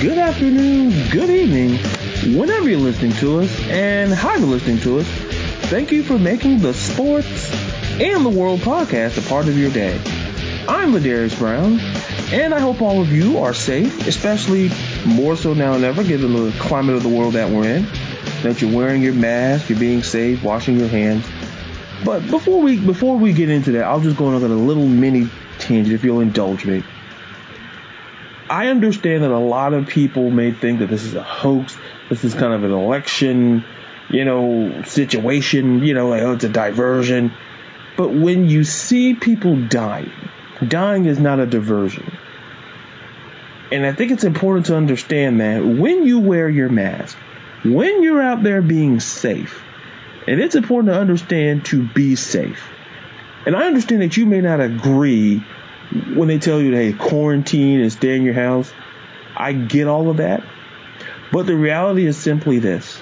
good afternoon, good evening, whenever you're listening to us, and how you're listening to us. Thank you for making the Sports and the World podcast a part of your day. I'm Ladarius Brown, and I hope all of you are safe, especially more so now than ever, given the climate of the world that we're in. That you're wearing your mask, you're being safe, washing your hands. But before we before we get into that, I'll just go on a little mini tangent if you'll indulge me. I understand that a lot of people may think that this is a hoax. This is kind of an election, you know, situation. You know, like, oh, it's a diversion. But when you see people dying, dying is not a diversion. And I think it's important to understand that when you wear your mask, when you're out there being safe, and it's important to understand to be safe. And I understand that you may not agree when they tell you, hey, quarantine and stay in your house. I get all of that. But the reality is simply this.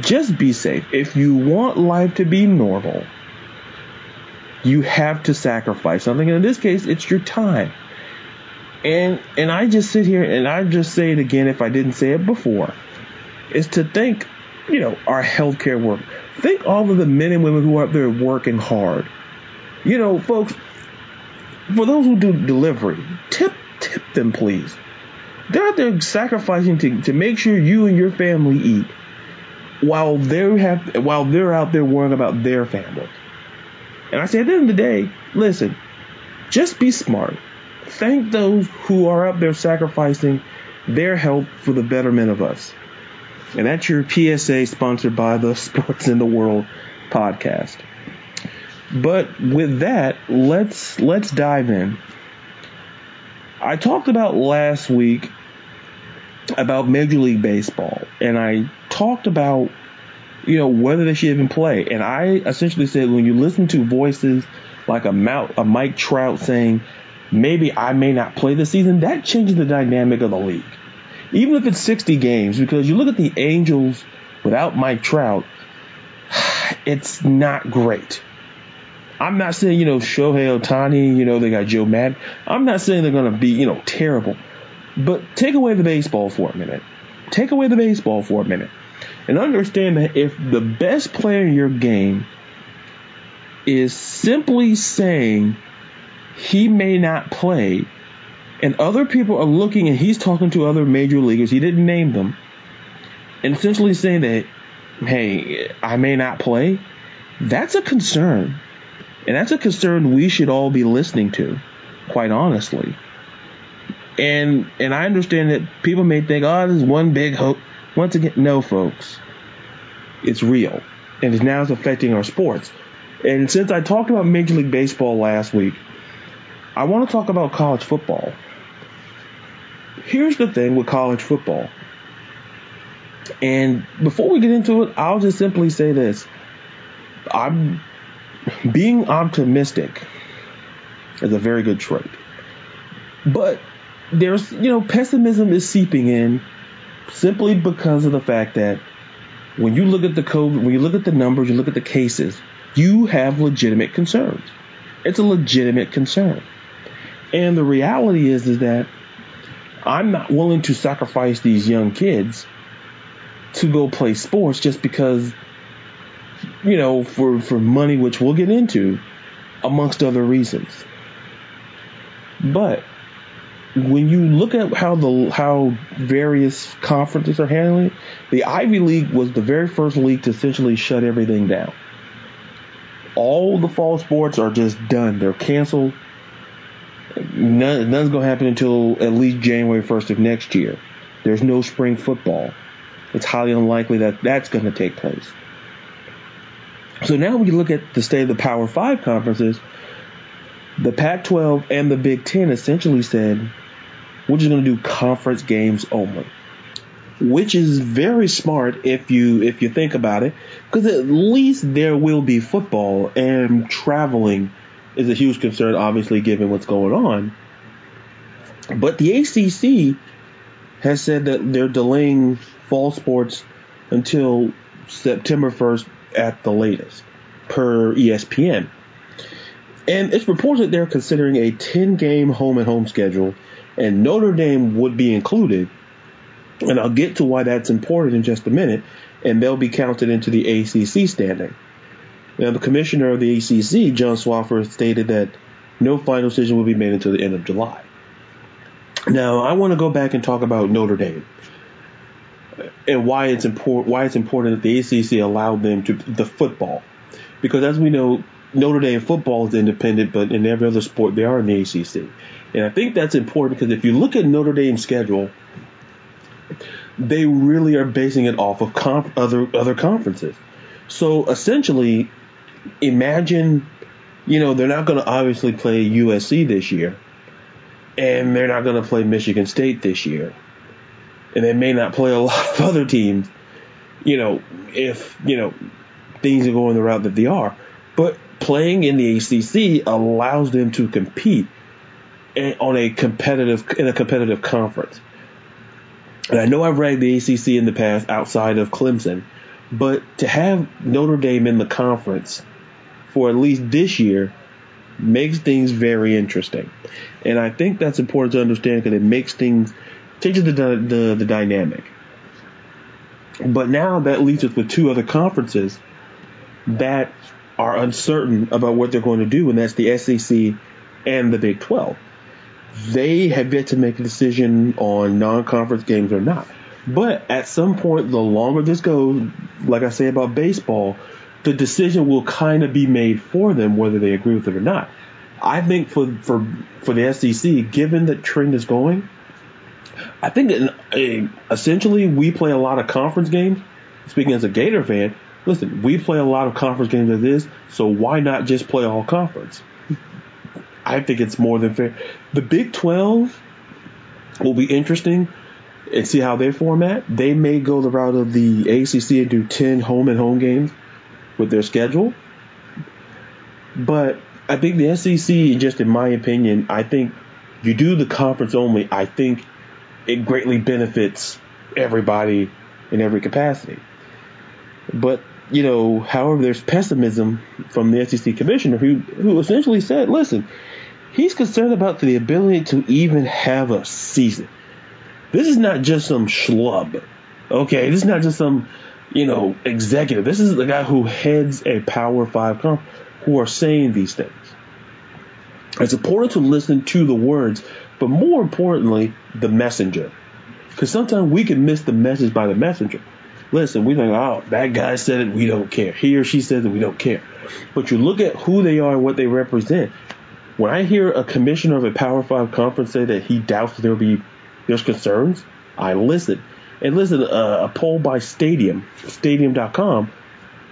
Just be safe. If you want life to be normal, you have to sacrifice something. And in this case, it's your time. And and I just sit here and I just say it again if I didn't say it before. Is to think, you know, our healthcare work. Think all of the men and women who are up there working hard. You know, folks, for those who do delivery, tip tip them please. They're out there sacrificing to, to make sure you and your family eat while they have while they're out there worrying about their family. And I say at the end of the day, listen, just be smart. Thank those who are out there sacrificing their health for the betterment of us. And that's your PSA sponsored by the Sports in the World podcast. But with that, let's let's dive in. I talked about last week about Major League Baseball, and I talked about you know whether they should even play. And I essentially said when you listen to voices like a Mount, a Mike Trout saying maybe I may not play this season, that changes the dynamic of the league. Even if it's 60 games, because you look at the Angels without Mike Trout, it's not great. I'm not saying, you know, Shohei Ohtani, you know, they got Joe Maddon. I'm not saying they're going to be, you know, terrible. But take away the baseball for a minute. Take away the baseball for a minute. And understand that if the best player in your game is simply saying he may not play, and other people are looking and he's talking to other major leaguers, he didn't name them, and essentially saying that, hey, I may not play, that's a concern. And that's a concern we should all be listening to, quite honestly. And and I understand that people may think, oh, this is one big hope. Once again, no, folks. It's real. And it's now it's affecting our sports. And since I talked about Major League Baseball last week, I want to talk about college football. Here's the thing with college football. And before we get into it, I'll just simply say this. I'm being optimistic is a very good trait. But there's, you know, pessimism is seeping in simply because of the fact that when you look at the COVID, when you look at the numbers, you look at the cases, you have legitimate concerns. It's a legitimate concern. And the reality is, is that I'm not willing to sacrifice these young kids to go play sports just because you know, for, for money, which we'll get into, amongst other reasons. But when you look at how the how various conferences are handling it, the Ivy League was the very first league to essentially shut everything down. All the fall sports are just done; they're canceled. None, none's going to happen until at least January 1st of next year. There's no spring football. It's highly unlikely that that's going to take place. So now we look at the state of the Power Five conferences, the Pac 12 and the Big Ten essentially said, we're just going to do conference games only. Which is very smart if you if you think about it, because at least there will be football and traveling is a huge concern, obviously given what's going on. But the ACC has said that they're delaying fall sports until September 1st at the latest, per ESPN. And it's reported they're considering a 10 game home and home schedule, and Notre Dame would be included And I'll get to why that's important in just a minute, and they'll be counted into the ACC standing. Now, the commissioner of the ACC, John Swofford, stated that no final decision will be made until the end of July. Now, I want to go back and talk about Notre Dame and why it's important. Why it's important that the ACC allowed them to the football, because as we know, Notre Dame football is independent, but in every other sport they are in the ACC. And I think that's important because if you look at Notre Dame's schedule, they really are basing it off of comp- other other conferences. So essentially, imagine, you know, they're not going to obviously play USC this year, and they're not going to play Michigan State this year, and they may not play a lot of other teams, you know, if you know things are going the route that they are. But playing in the ACC allows them to compete on a competitive in a competitive conference. And I know I've ranked the ACC in the past outside of Clemson, but to have Notre Dame in the conference for at least this year makes things very interesting. And I think that's important to understand because it makes things changes the, the the dynamic. But now that leaves us with two other conferences that are uncertain about what they're going to do, and that's the SEC and the Big 12 they have yet to make a decision on non-conference games or not. But at some point, the longer this goes, like I say about baseball, the decision will kind of be made for them whether they agree with it or not. I think for for for the SEC, given the trend is going, I think eh, essentially we play a lot of conference games. Speaking as a Gator fan, listen, we play a lot of conference games as is, so why not just play all conference? I think it's more than fair. The Big 12 will be interesting and see how they format. They may go the route of the ACC and do 10 home and home games with their schedule. But I think the SEC, just in my opinion, I think you do the conference only. I think it greatly benefits everybody in every capacity. But you know, however, there's pessimism from the SEC commissioner who who essentially said, "Listen, He's concerned about the ability to even have a season. This is not just some schlub. Okay, this is not just some, you know, executive. This is the guy who heads a Power Five conference who are saying these things. It's important to listen to the words, but more importantly, the messenger. Because sometimes we can miss the message by the messenger. Listen, we think, oh, that guy said it, we don't care. He or she said it, we don't care. But you look at who they are and what they represent. When I hear a commissioner of a Power Five conference say that he doubts there'll be there's concerns, I listen. And listen, uh, a poll by Stadium, Stadium.com,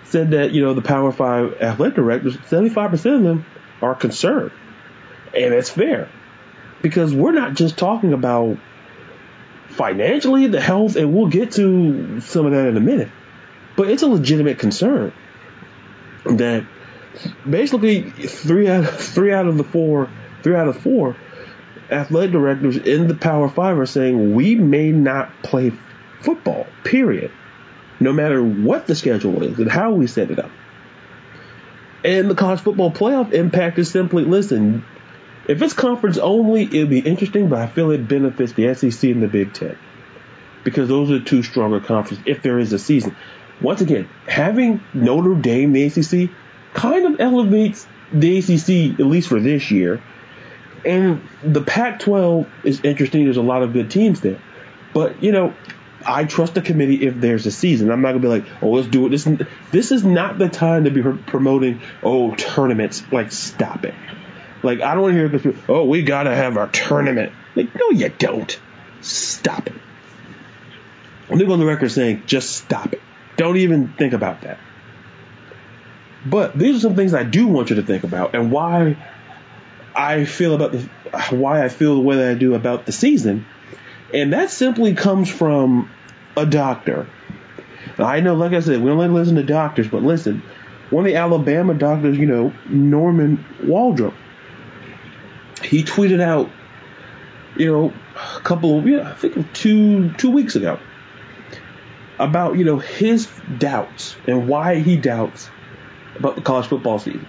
said that you know the Power Five athletic directors, 75% of them are concerned, and it's fair because we're not just talking about financially the health, and we'll get to some of that in a minute, but it's a legitimate concern that basically three out of, three out of the four three out of four athletic directors in the Power Five are saying we may not play football. Period. No matter what the schedule is and how we set it up. And the college football playoff impact is simply listen. If it's conference only, it'll be interesting, but I feel it benefits the SEC and the Big Ten because those are two stronger conferences if there is a season. Once again, having Notre Dame, the ACC, kind of elevates the ACC, at least for this year. And the Pac 12 is interesting. There's a lot of good teams there. But, you know, I trust the committee if there's a season. I'm not going to be like, oh, let's do it. This, this is not the time to be promoting, oh, tournaments. Like, stop it. Like, I don't want to hear this, oh, we got to have our tournament. Like, no, you don't. Stop it. I'm going to go on the record saying, just stop it. Don't even think about that. But these are some things I do want you to think about and why I feel about the why I feel the way that I do about the season. And that simply comes from a doctor. Now, I know, like I said, we only listen to doctors, but listen, one of the Alabama doctors, you know, Norman Waldrop, he tweeted out, you know, a couple of, yeah, I think two two weeks ago, about you know his doubts and why he doubts about the college football season.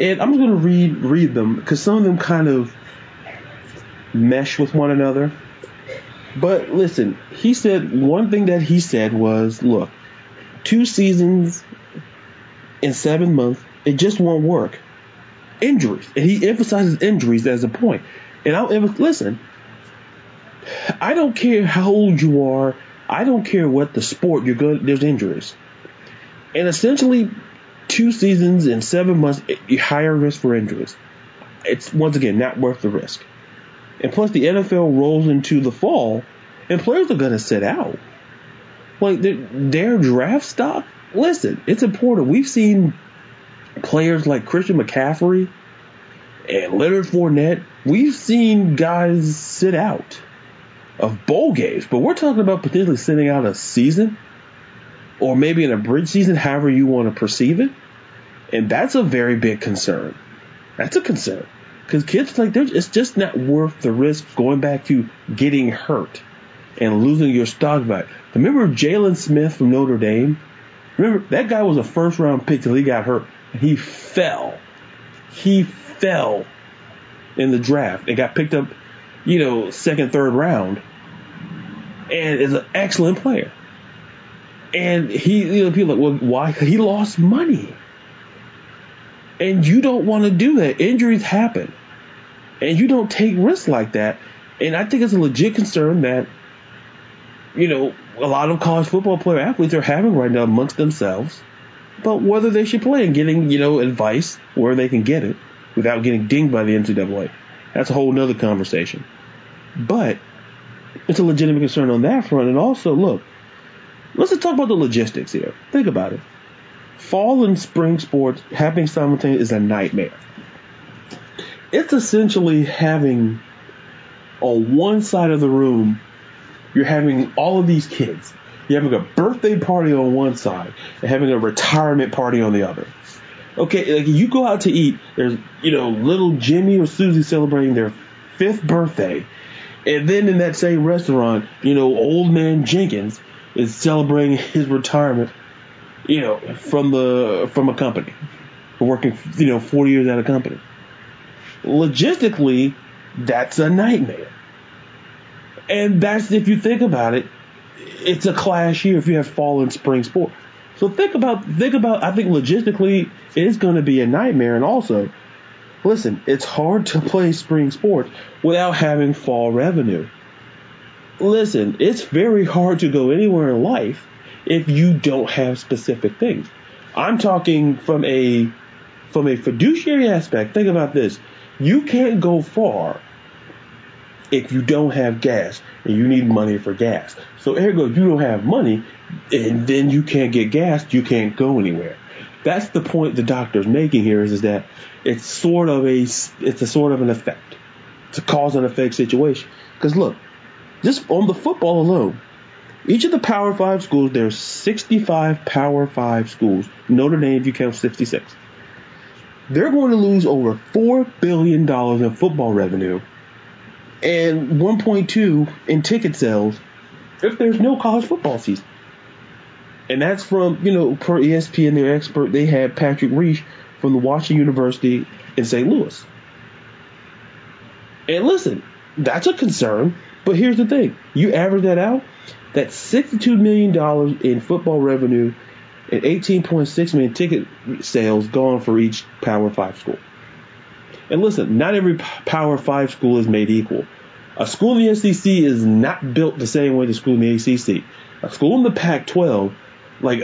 And I'm just going to read read them because some of them kind of mesh with one another. But listen, he said one thing that he said was, look, two seasons in seven months, it just won't work. Injuries. And he emphasizes injuries as a point. And I'll listen, I don't care how old you are. I don't care what the sport you're good. There's injuries, and essentially, two seasons in seven months, higher risk for injuries. It's once again not worth the risk. And plus, the NFL rolls into the fall, and players are going to sit out. Like their draft stock. Listen, it's important. We've seen players like Christian McCaffrey and Leonard Fournette. We've seen guys sit out of bowl games, but we're talking about potentially sitting out a season or maybe in a bridge season, however you want to perceive it. And that's a very big concern. That's a concern. Because kids, like, it's just not worth the risk going back to getting hurt and losing your stock back. Remember Jaylon Smith from Notre Dame? Remember, that guy was a first round pick till he got hurt he fell. He fell in the draft and got picked up, you know, second, third round and is an excellent player. And he, you know, people like, well, why? He lost money. And you don't want to do that. Injuries happen. And you don't take risks like that. And I think it's a legit concern that, you know, a lot of college football player athletes are having right now amongst themselves about whether they should play and getting, you know, advice where they can get it without getting dinged by the NCAA. That's a whole nother conversation. But it's a legitimate concern on that front. And also, look, let's just talk about the logistics here. Think about it. Fall and spring sports happening simultaneously is a nightmare. It's essentially having on one side of the room, you're having all of these kids. You're having a birthday party on one side and having a retirement party on the other. Okay, like you go out to eat, there's, you know, little Jimmy or Susie celebrating their fifth birthday and then in that same restaurant, you know, old man Jenkins is celebrating his retirement, you know, from the from a company, working, you know, 40 years at a company. Logistically, that's a nightmare. And that's if you think about it, it's a clash here if you have fall and spring sport. So think about think about I think logistically it's going to be a nightmare and also Listen, it's hard to play spring sports without having fall revenue. Listen, it's very hard to go anywhere in life if you don't have specific things. I'm talking from a from a fiduciary aspect. Think about this. You can't go far if you don't have gas and you need money for gas. So ergo, you don't have money and then you can't get gas, you can't go anywhere. That's the point the doctor's making here is, is that it's sort of a it's a sort of an effect. It's a cause and effect situation. Because look, just on the football alone, each of the Power Five schools, there's 65 Power Five schools. Notre Dame, if you count 66, they're going to lose over four billion dollars in football revenue and 1.2 in ticket sales if there's no college football season. And that's from, you know, per ESPN, their expert, they had Patrick Rishe from the Washington University in St. Louis. And listen, that's a concern, but here's the thing. You average that out, that's $62 million in football revenue and 18.6 million ticket sales gone for each Power 5 school. And listen, not every Power 5 school is made equal. A school in the SEC is not built the same way the school in the ACC. A school in the Pac 12 like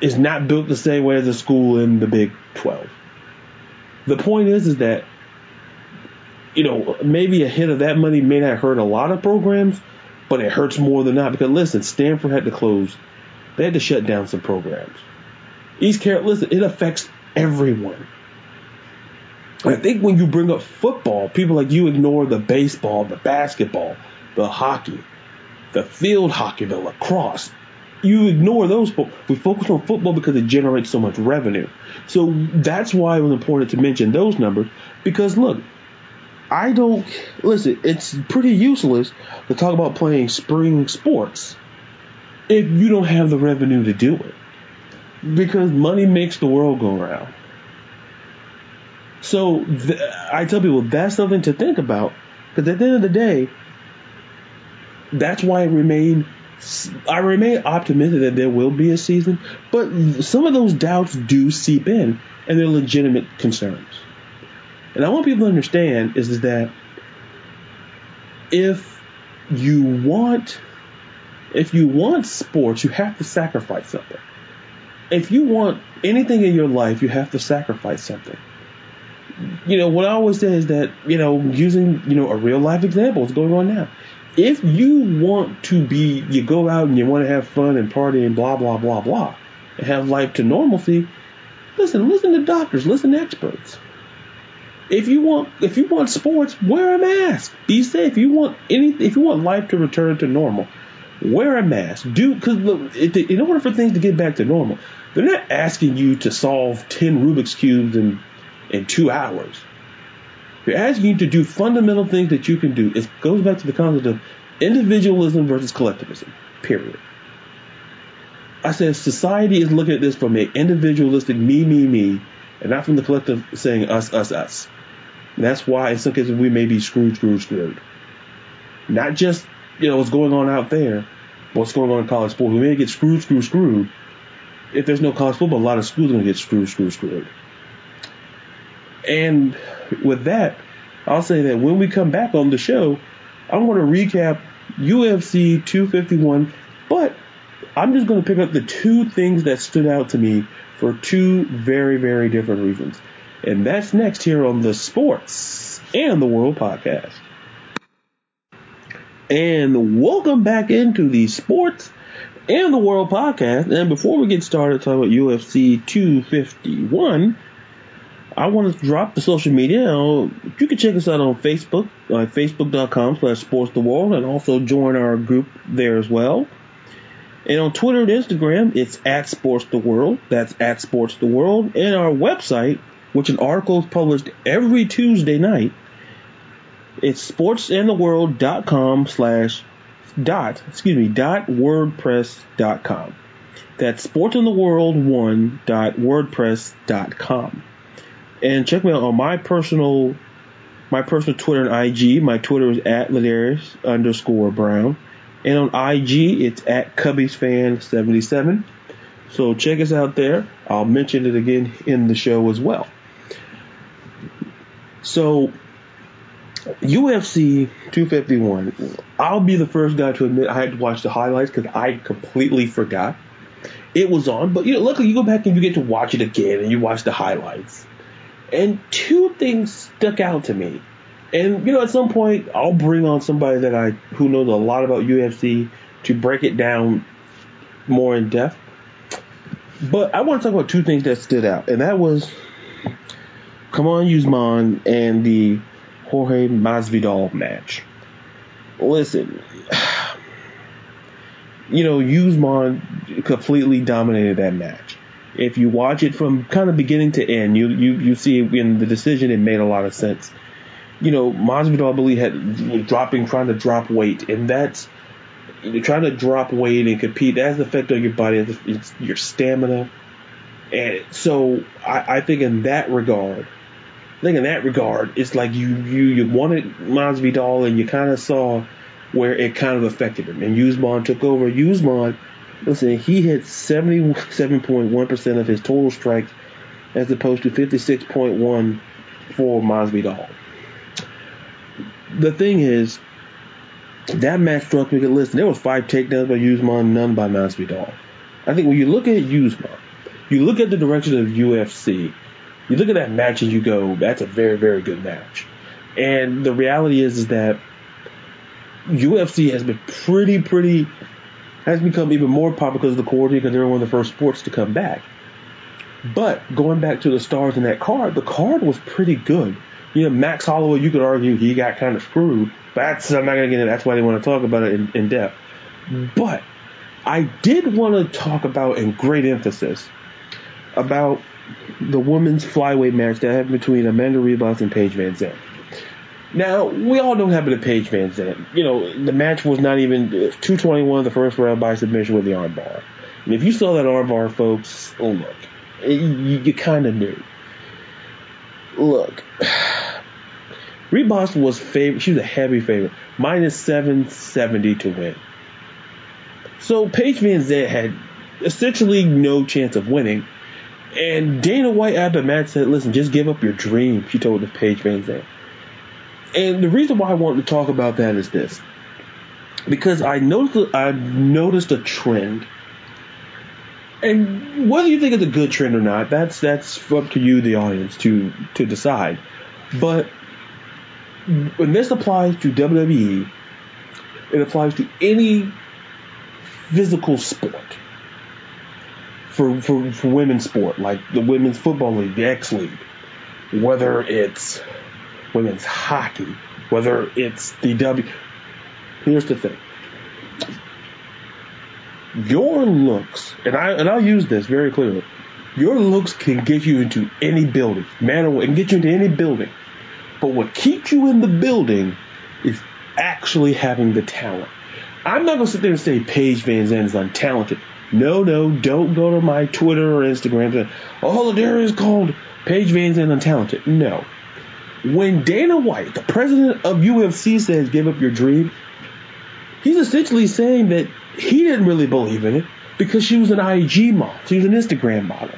is not built the same way as a school in the Big 12. The point is, is that you know maybe a hit of that money may not hurt a lot of programs, but it hurts more than not because listen, Stanford had to close, they had to shut down some programs. East Carolina, listen, it affects everyone. I think when you bring up football, people like you ignore the baseball, the basketball, the hockey, the field hockey, the lacrosse you ignore those. We focus on football because it generates so much revenue. So that's why it was important to mention those numbers because look, I don't listen. It's pretty useless to talk about playing spring sports if you don't have the revenue to do it because money makes the world go around. So th- I tell people that's something to think about because at the end of the day, that's why I remain I remain optimistic that there will be a season, but some of those doubts do seep in, and they're legitimate concerns. And I want people to understand is, is that if you want if you want sports, you have to sacrifice something. If you want anything in your life, you have to sacrifice something. You know, what I always say is that, you know, using, you know, a real life example is going on now. If you want to be, you go out and you want to have fun and party and blah, blah, blah, blah, and have life to normalcy, listen, listen to doctors, listen to experts. If you want, if you want sports, wear a mask. Be safe. If you want any, if you want life to return to normal, wear a mask. Do because look, in order for things to get back to normal, they're not asking you to solve ten Rubik's cubes in in two hours. They're asking you to do fundamental things that you can do. It goes back to the concept of individualism versus collectivism. Period. I said society is looking at this from an individualistic me, me, me, and not from the collective saying us, us, us. And that's why in some cases we may be screwed, screwed, screwed. Not just you know, what's going on out there, but what's going on in college sports. We may get screwed, screwed, screwed. If there's no college football, a lot of schools are going to get screwed, screwed, screwed. And with that, I'll say that when we come back on the show, I'm going to recap UFC 251, but I'm just going to pick up the two things that stood out to me for two very, very different reasons. And that's next here on the Sports and the World podcast and welcome back into the Sports and the World podcast. And before we get started talking about UFC 251, I want to drop the social media. You can check us out on Facebook, uh, facebook.com slash sports the world, and also join our group there as well. And on Twitter and Instagram, it's at sports the world. That's at sports the world. And our website, which an article is published every Tuesday night, it's sportsandtheworld.com slash dot, excuse me, dot wordpress.com. That's sportsandtheworld1 dot wordpress.com. And check me out on my personal, my personal Twitter and IG. My Twitter is at Ladarius underscore Brown. And on IG, it's at Cubbies Fan 77. So check us out there. I'll mention it again in the show as well. So UFC 251. I'll be the first guy to admit I had to watch the highlights because I completely forgot it was on. But you know, luckily you go back and you get to watch it again and you watch the highlights. And two things stuck out to me. And you know, at some point I'll bring on somebody that I who knows a lot about UFC to break it down more in depth. But I want to talk about two things that stood out, and that was Kamaru Usman and the Jorge Masvidal match. Listen, you know, Usman completely dominated that match. If you watch it from kind of beginning to end, you you you see in the decision it made a lot of sense. You know, Masvidal, I believe, had dropping, trying to drop weight, and that's you're trying to drop weight and compete. That has an effect on your body, it's your stamina, and so I, I think in that regard, I think in that regard, it's like you you you wanted Masvidal and you kind of saw where it kind of affected him. And Usman took over. Usman, listen, he hit 77.1% of his total strikes as opposed to 56.1 for Masvidal. The thing is, that match struck me. Listen, there was five takedowns by Usman, none by Masvidal. I think when you look at Usman, you look at the direction of UFC, you look at that match and you go, that's a very, very good match. And the reality is, is that UFC has been pretty, pretty, has become even more popular because of the quarantine because they were one of the first sports to come back. But going back to the stars in that card, the card was pretty good. You know, Max Holloway, you could argue he got kind of screwed. That's I'm not gonna get into. That's why they want to talk about it in, in depth. But I did want to talk about in great emphasis about the women's flyweight match that happened between Amanda Ribas and Paige Van VanZant. Now, we all know what happened to Paige VanZant. You know, the match was not even uh, 221 the first round by submission with the armbar. And if you saw that armbar, folks, oh look, you, you kind of knew. Look, Ribas was favorite. She was a heavy favorite, minus 770 to win. So Paige Van Zant had essentially no chance of winning. And Dana White after the match said, listen, just give up your dream, she told the Paige Van Zant. And the reason why I wanted to talk about that is this. Because I noticed I noticed a trend. And whether you think it's a good trend or not, that's that's up to you, the audience, to to decide. But when this applies to WWE, it applies to any physical sport for, for, for women's sport, like the women's football league, the X League, whether it's women's hockey, whether it's the W. Here's the thing. Your looks, and I and I'll use this very clearly. Your looks can get you into any building, man or woman, can get you into any building. But what keeps you in the building is actually having the talent. I'm not gonna sit there and say Paige VanZant is untalented. No, no, don't go to my Twitter or Instagram and oh, there is called Paige VanZant untalented. No. When Dana White, the president of UFC, says give up your dream, he's essentially saying that he didn't really believe in it because she was an IG model. She was an Instagram model.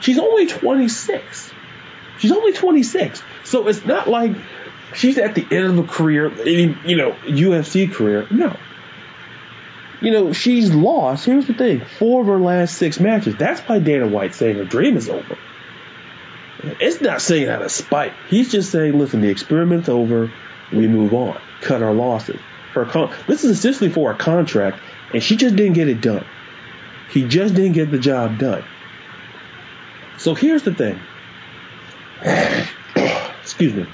She's only 26. She's only 26. So it's not like she's at the end of a career, you know, UFC career. No. You know, she's lost. Here's the thing four of her last six matches. That's why Dana White saying her dream is over. It's not saying out of spite. He's just saying, listen, the experiment's over. We move on. Cut our losses. Her con- this is essentially for a contract, and she just didn't get it done. He just didn't get the job done. So here's the thing. Excuse me.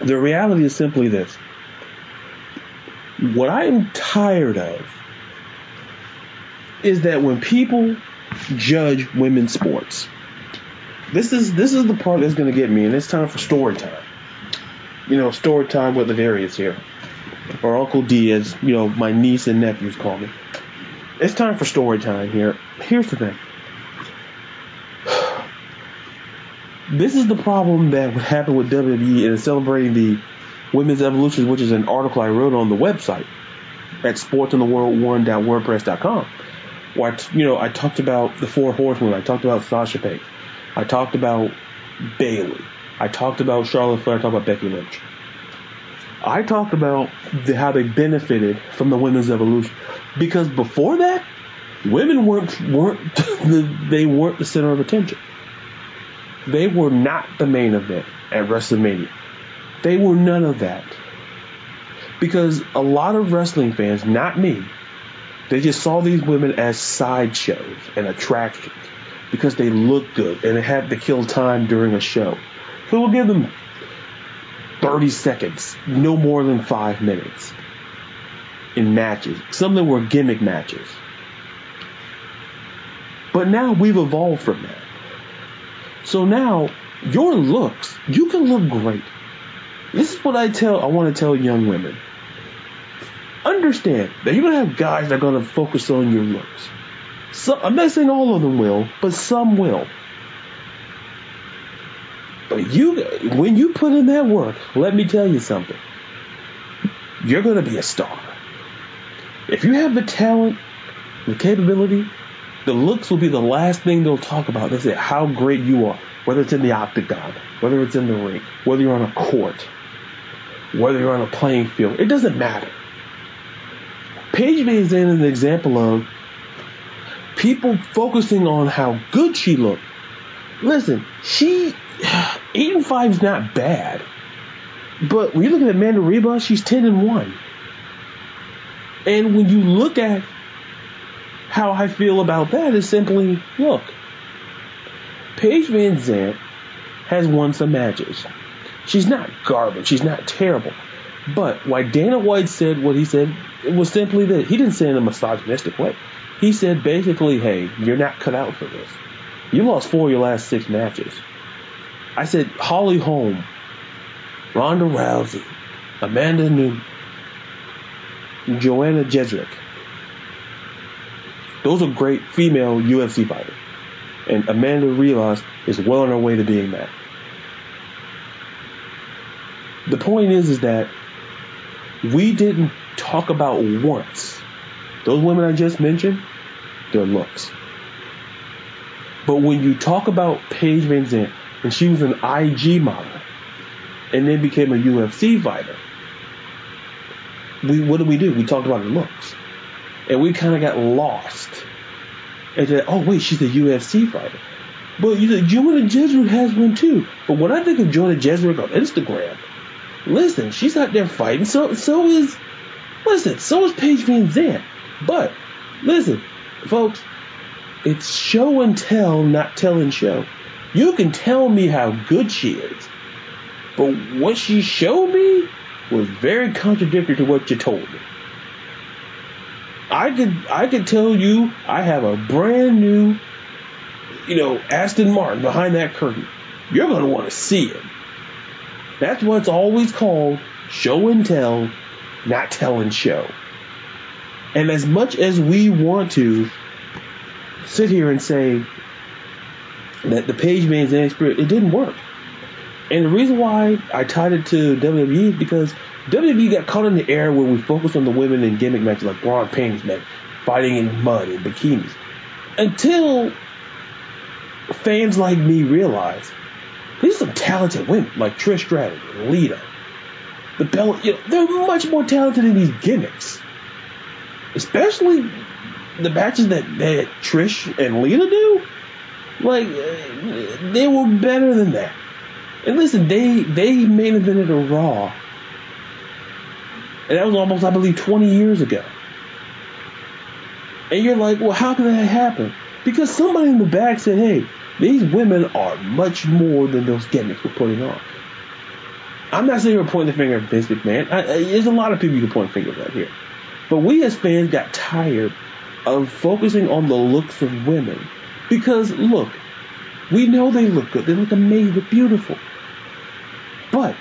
The reality is simply this. What I am tired of is that when people judge women's sports, this is this is the part that's going to get me, and it's time for story time. You know, story time with the various here, or Uncle D, as you know, my niece and nephews call me. It's time for story time here. Here's the thing. This is the problem that would happen with WWE in celebrating the women's evolution, which is an article I wrote on the website at sportsintheworld1.wordpress.com. Where I, you know, I talked about the four horsemen. I talked about Sasha Banks. I talked about Bayley. I talked about Charlotte Flair. I talked about Becky Lynch. I talked about the, how they benefited from the women's evolution because before that, women weren't weren't the, they weren't the center of attention. They were not the main event at WrestleMania. They were none of that. Because a lot of wrestling fans, not me, they just saw these women as sideshows and attractions because they look good and they had to kill time during a show. So we'll give them 30 seconds, no more than five minutes in matches. Some of them were gimmick matches. But now we've evolved from that. So now your looks, you can look great. This is what I tell I want to tell young women. Understand that you're gonna have guys that are gonna focus on your looks. So, I'm not saying all of them will, but some will. But you, when you put in that work, let me tell you something. You're gonna be a star. If you have the talent, the capability, the looks will be the last thing they'll talk about. They'll say how great you are, whether it's in the octagon, whether it's in the ring, whether you're on a court, whether you're on a playing field. It doesn't matter. Paige VanZant is an example of people focusing on how good she looked. Listen, she eight and five is not bad, but when you look at Amanda Ribas, she's ten and one. And when you look at how I feel about that, is simply look, Paige Van Zant has won some matches. She's not garbage. She's not terrible. But why Dana White said what he said, it was simply that he didn't say it in a misogynistic way. He said basically, hey, you're not cut out for this. You lost four of your last six matches. I said Holly Holm, Ronda Rousey, Amanda Nunes, Joanna Jedrzejczyk. Those are great female UFC fighters. And Amanda Ribas is well on her way to being that. the point is, is that we didn't talk about once those women I just mentioned, their looks. But when you talk about Paige VanZant, and she was an IG model, and then became a UFC fighter, we what did we do? We talked about her looks, and we kind of got lost. And said, oh wait, she's a UFC fighter. But you know, Joanna Jedrzejczyk has one too. But when I think of Joanna Jedrzejczyk on Instagram, listen, she's out there fighting. So so is listen, so is Paige VanZant. But listen, folks, it's show and tell, not tell and show. You can tell me how good she is, but what she showed me was very contradictory to what you told me. I could I could tell you I have a brand new, you know, Aston Martin behind that curtain. You're gonna want to see it. That's what's always called show and tell, not tell and show. And as much as we want to sit here and say that the Paige VanZant experience, it didn't work. And the reason why I tied it to WWE is because WWE got caught in the era where we focused on the women in gimmick matches like bra and panties men fighting in mud and bikinis. Until fans like me realized these are some talented women like Trish Stratus Lita. The Bella, you know, they're much more talented than these gimmicks. Especially the matches that, that Trish and Lita do. Like, they were better than that. And listen, they they main evented a Raw. And that was almost, I believe, 20 years ago. And you're like, well, how can that happen? Because somebody in the back said, hey, these women are much more than those gimmicks we're putting on. I'm not saying we're pointing the finger at Vince McMahon. I, I, there's a lot of people you can point fingers at here. But we as fans got tired of focusing on the looks of women. Because, look, we know they look good. They look amazing. They're beautiful. But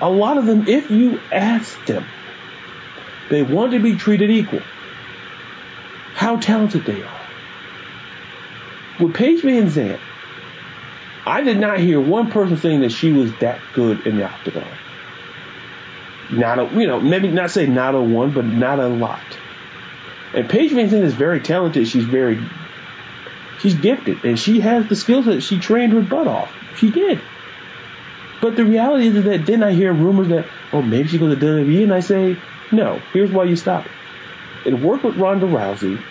a lot of them, if you ask them, they want to be treated equal. How talented they are. With Paige VanZant, I did not hear one person saying that she was that good in the octagon. Not a, you know, maybe not say not a one, but not a lot. And Paige VanZant is very talented. She's very, she's gifted, and she has the skills that she trained her butt off. She did. But the reality is that then I hear rumors that, oh, maybe she goes to WWE, and I say, no. Here's why you stop it. Worked with Ronda Rousey,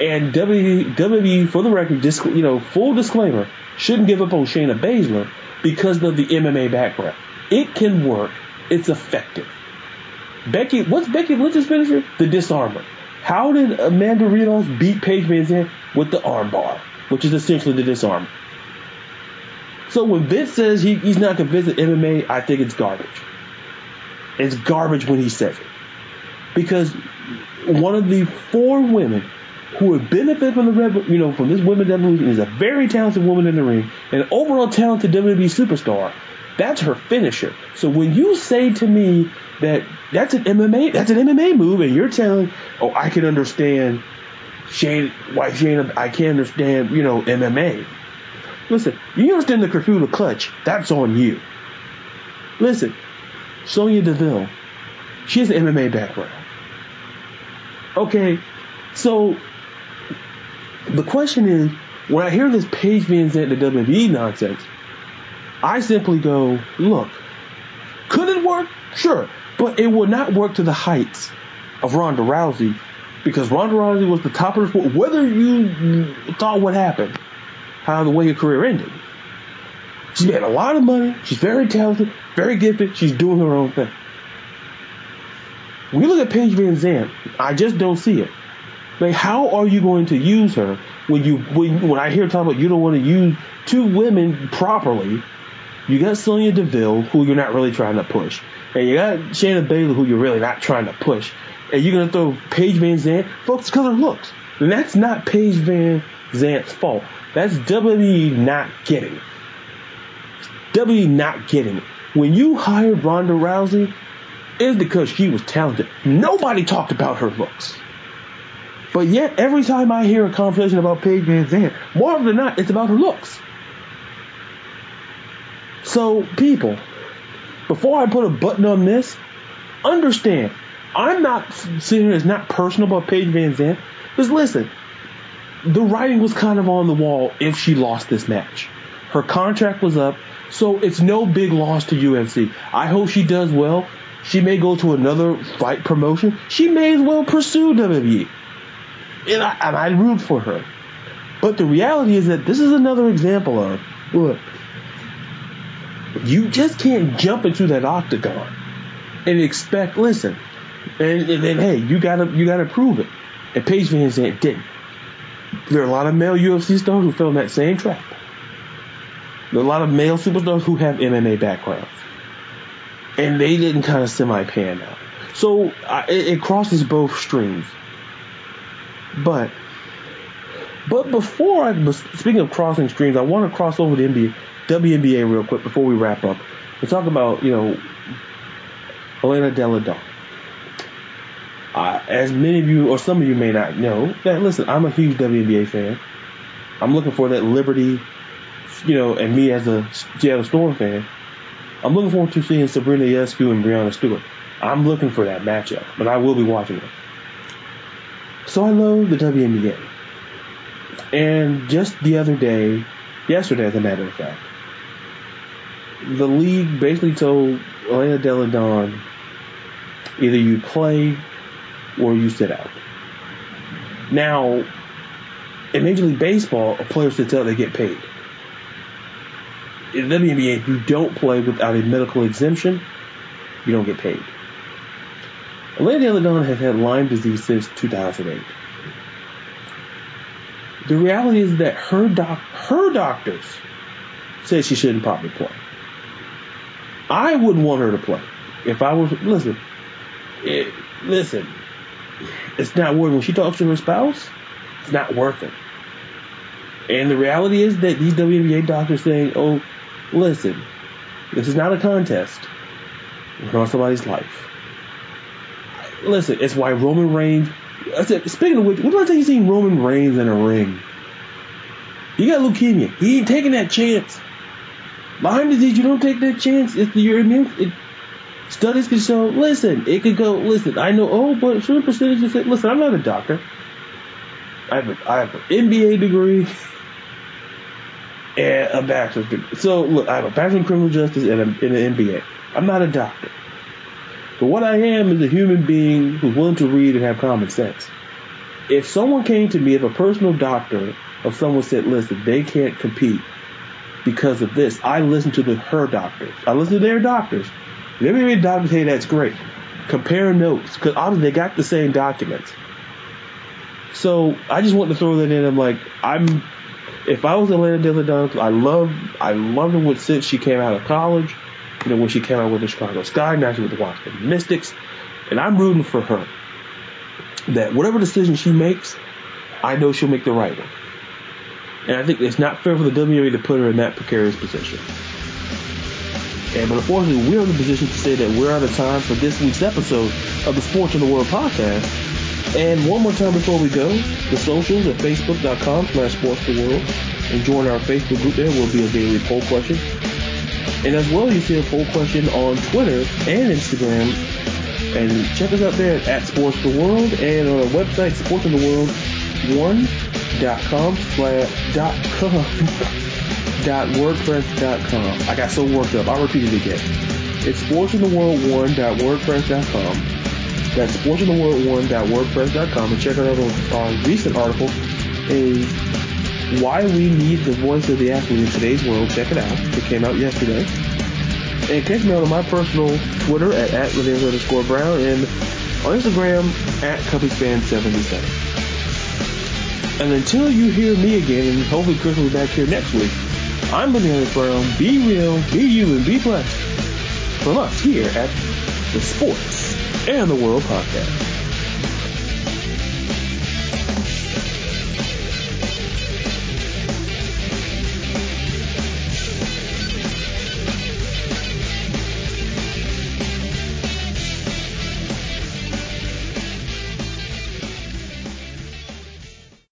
and WWE, for the record, just you know, full disclaimer, shouldn't give up on Shayna Baszler because of the MMA background. It can work. It's effective. Becky, what's Becky Lynch's finisher? The Dis-arm-her. How did Amanda Ribas beat Paige VanZant with the armbar, which is essentially the disarm? So when Vince says he, he's not convinced of MMA, I think it's garbage. It's garbage when he says it. Because one of the four women who would benefit from the you know, from this women's evolution is a very talented woman in the ring, an overall talented WWE superstar. That's her finisher. So when you say to me that that's an MMA, that's an MMA move, and you're telling, oh, I can understand Shane, why Shane, I can't understand, you know, MMA. Listen, you understand the Kirifuda clutch, that's on you. Listen, Sonya Deville, she has an MMA background. Okay, so the question is, when I hear this Paige VanZant the WWE nonsense, I simply go, look, could it work? Sure. But it would not work to the heights of Ronda Rousey because Ronda Rousey was the top of the sport. Whether you thought what happened, how the way her career ended. She made a lot of money. She's very talented, very gifted. She's doing her own thing. When you look at Paige VanZant. I just don't see it. Like, how are you going to use her when you when, when I hear talk about you don't want to use two women properly you got Sonya Deville, who you're not really trying to push. And you got Shayna Baszler, who you're really not trying to push. And you're going to throw Paige VanZant, folks, because her looks. And that's not Paige Van Zant's fault. That's WWE not getting it. WWE not getting it. When you hired Ronda Rousey, it's because she was talented. Nobody talked about her looks. But yet, every time I hear a conversation about Paige VanZant, more than not, it's about her looks. So, people, before I put a button on this, understand, I'm not sitting here, it's not personal about Paige VanZant. Just listen, the writing was kind of on the wall if she lost this match. Her contract was up, so it's no big loss to UFC. I hope she does well. She may go to another fight promotion. She may as well pursue WWE. And I, and I root for her. But the reality is that this is another example of, look, you just can't jump into that octagon and expect, listen, and, and then hey, you gotta you gotta prove it. And Paige VanZant didn't. There are a lot of male UFC stars who fell in that same trap. There are a lot of male superstars who have MMA backgrounds. And they didn't kind of semi pan out. So I, it, it crosses both streams. But, but before I, speaking of crossing streams, I want to cross over to NBA, WNBA real quick before we wrap up. We'll talk about, you know, Elena Delle Donne. Uh, as many of you, or some of you may not know, that listen, I'm a huge WNBA fan. I'm looking for that Liberty you know, and me as a Seattle Storm fan, I'm looking forward to seeing Sabrina Ionescu and Breanna Stewart. I'm looking for that matchup, but I will be watching it. So I love the WNBA. And just the other day, yesterday as a matter of fact, the league basically told Elena Delle Donne, either you play or you sit out. Now, in Major League Baseball, a player sits out, they get paid in the WNBA, if you don't play without a medical exemption, you don't get paid. Elena Delle Donne has had Lyme disease since 2008. The reality is that her doc, her doctors said she shouldn't probably play. I wouldn't want her to play. If I was, listen, it, listen, it's not working. When she talks to her spouse, it's not working. And the reality is that these WNBA doctors saying, oh, Listen, this is not a contest. It's on somebody's life. Listen, it's why Roman Reigns. I said, speaking of which, when did I tell you seen Roman Reigns in a ring? He got leukemia. He ain't taking that chance. Lyme disease, you don't take that chance. If your immune it, studies can show. Listen, it could go. Listen, I know. Oh, but certain percentages say. Listen, I'm not a doctor. I have, a, I have an MBA degree and a bachelor's degree. So look, I have a bachelor in criminal justice and, a, and an MBA. I'm not a doctor. But what I am is a human being who's willing to read and have common sense. If someone came to me, if a personal doctor of someone said, listen, they can't compete because of this, I listen to the her doctors. I listen to their doctors. And every doctors say that's great. Compare notes, because obviously they got the same documents. So I just want to throw that in. I'm like, I'm if I was Elena Delle Donne, I love I loved her since she came out of college. You know, when she came out with the Chicago Sky, now she's with the Washington Mystics, and I'm rooting for her. That whatever decision she makes, I know she'll make the right one. And I think it's not fair for the WWE to put her in that precarious position. And but unfortunately, we're in the position to say that we're out of time for this week's episode of the Sports in the World podcast. And one more time before we go, the socials at facebook.com slash sportstheworld. And join our Facebook group there will be a daily poll question. And as well, you see a poll question on Twitter and Instagram. And check us out there at Sports the World and on our website, sportsintheworld1.com slash dot com dot wordpress.com. I got so worked up. I'll repeat it again. It's sportsintheworld1.wordpress.com that's sportsintheworld1.wordpress.com and check out our, our recent article, a why we need the voice of the athlete in today's world. Check it out. It came out yesterday. And catch me on my personal Twitter at, at underscore Brown and on Instagram at CubbiesFan77. And until you hear me again, and hopefully Chris will be back here next week, I'm Bananas Brown. Be real, be you, and be blessed. From us here at the Sports and the World Podcast.